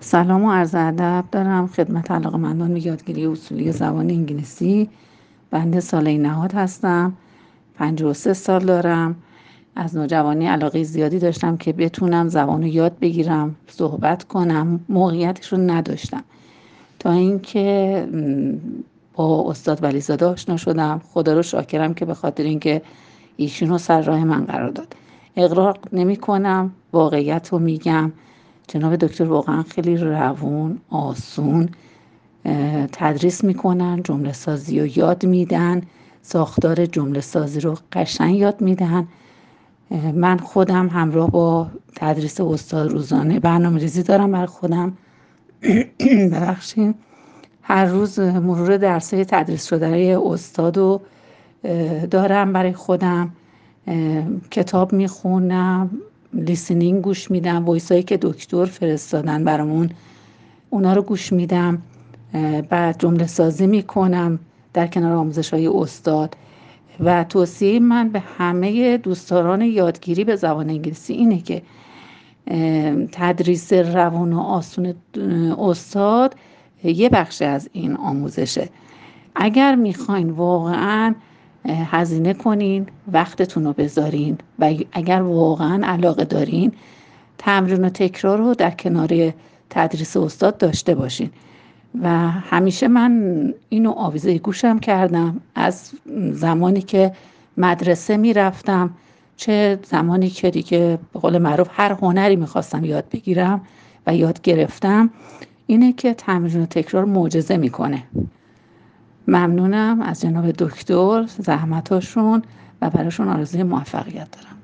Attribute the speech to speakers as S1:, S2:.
S1: سلام و عرض ادب دارم. خدمت علاقه مندان یادگیری اصولی زبان انگلیسی. بنده ساله نهاد هستم. 53 سال دارم. از نوجوانی علاقه زیادی داشتم که بتونم زبان رو یاد بگیرم صحبت کنم. موقعیتش رو نداشتم. تا اینکه با استاد ولیزاده آشنا شدم. خدا رو شاکرم که به خاطر اینکه ایشون رو سر راه من قرار داد. اقراق نمی کنم واقعیت رو میگم. جناب دکتر واقعا خیلی روون آسون تدریس می‌کنن جمله سازی رو یاد میدن ساختار جمله سازی رو قشنگ یاد میدن. من خودم همراه با تدریس استاد روزانه برنامه ریزی دارم بر خودم. ببخشید. هر روز مرور درسای تدریس شده استاد رو دارم برای خودم. کتاب می‌خونم. listening گوش میدم voice هایی که دکتر فرستادن برامون اونا رو گوش میدم بعد جمله سازی می‌کنم در کنار آموزش های استاد. و توصیه من به همه دوستداران یادگیری به زبان انگلیسی اینه که تدریس روان و آسون استاد یه بخش از این آموزشه. اگر می‌خواین واقعا هزینه کنین وقتتون رو بذارین و اگر واقعا علاقه دارین تمرین و تکرار رو در کنار تدریس استاد داشته باشین. و همیشه من اینو آویزه گوشم کردم از زمانی که مدرسه می‌رفتم چه زمانی که دیگه به قول معروف هر هنری می‌خواستم یاد بگیرم و یاد گرفتم اینه که تمرین و تکرار معجزه می‌کنه. ممنونم از جناب دکتر زحمتاشون و براشون آرزوی موفقیت دارم.